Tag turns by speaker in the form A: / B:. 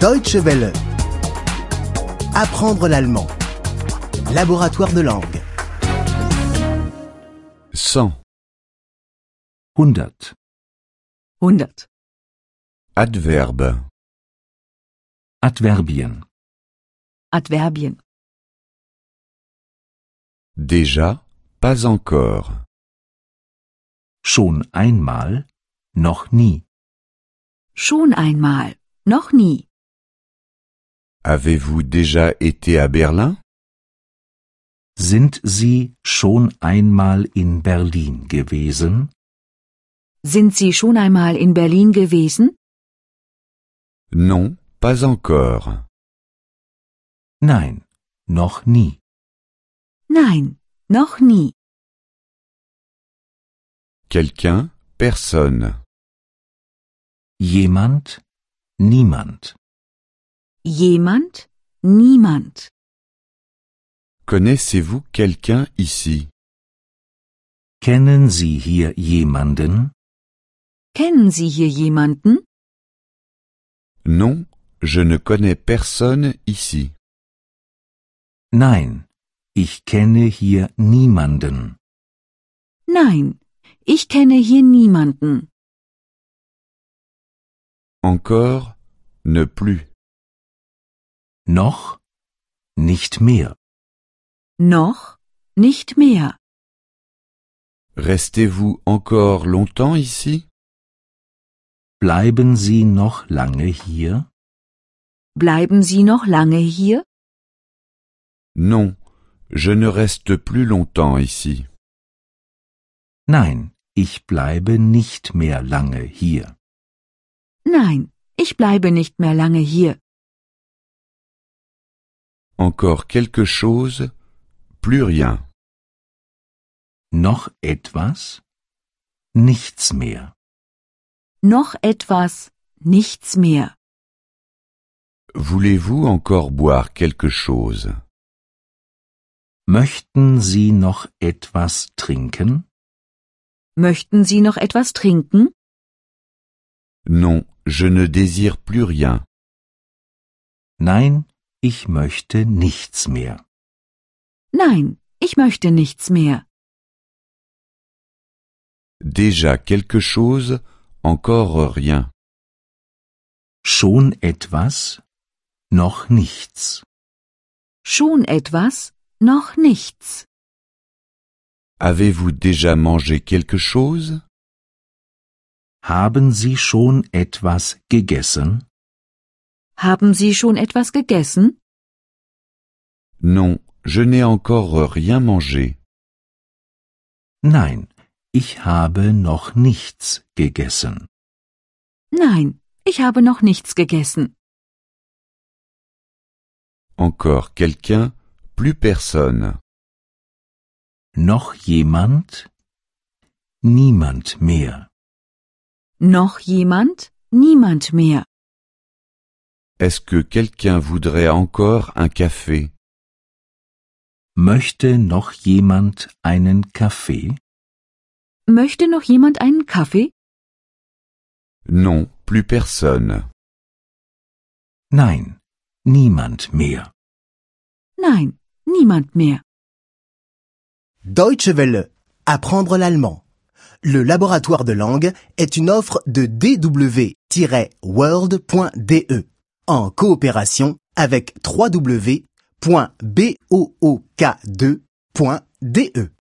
A: Deutsche Welle. Apprendre l'allemand. Laboratoire de langue.
B: 100.
C: 100.
D: 100.
B: Adverbe.
C: Adverbien.
D: Adverbien.
B: Déjà, pas encore.
C: Schon einmal, noch nie.
D: Schon einmal. Noch nie.
B: Avez-vous déjà été à Berlin
C: Sind Sie schon einmal in Berlin gewesen?
D: Sind Sie schon einmal in Berlin gewesen?
B: Non, pas encore.
C: Nein, noch nie.
D: Nein, noch nie.
B: Quelqu'un Personne.
C: Jemand, niemand.
D: Jemand? Niemand.
B: Connaissez-vous quelqu'un ici
C: Kennen Sie hier jemanden?
D: Kennen Sie hier jemanden?
B: Non, je ne connais personne ici.
C: Nein, ich kenne hier niemanden.
D: Nein, ich kenne hier niemanden.
B: Encore Ne plus.
C: Noch? Nicht mehr.
D: Noch? Nicht mehr.
B: Restez-vous encore longtemps ici
C: Bleiben Sie noch lange hier?
D: Bleiben Sie noch lange hier?
B: Non, je ne reste plus longtemps ici.
C: Nein, ich bleibe nicht mehr lange hier.
D: Nein, ich bleibe nicht mehr lange hier.
B: Encore quelque chose Plus rien.
C: Noch etwas? Nichts mehr.
D: Noch etwas? Nichts mehr.
B: Voulez-vous encore boire quelque chose
C: Möchten Sie noch etwas trinken?
D: Möchten Sie noch etwas trinken?
B: Non, je ne désire plus rien.
C: Nein, ich möchte nichts mehr.
D: Nein, ich möchte nichts mehr.
B: Déjà quelque chose, encore rien.
C: Schon etwas? Noch nichts.
D: Schon etwas? Noch nichts.
B: Avez-vous déjà mangé quelque chose
C: Haben Sie schon etwas gegessen?
D: Haben Sie schon etwas gegessen?
B: Non, je n'ai encore rien mangé.
C: Nein, ich habe noch nichts gegessen.
D: Nein, ich habe noch nichts gegessen.
B: Encore quelqu'un Plus personne.
C: Noch jemand? Niemand mehr.
D: Noch jemand? Niemand mehr.
B: Est-ce que quelqu'un voudrait encore un café?
C: Möchte noch jemand einen Kaffee?
D: Möchte noch jemand einen Kaffee?
B: Non, plus personne.
C: Nein, niemand mehr.
D: Nein, niemand mehr.
A: Deutsche Welle. Apprendre l'allemand. Le laboratoire de langue est une offre de dw-world.de en coopération avec www.book2.de.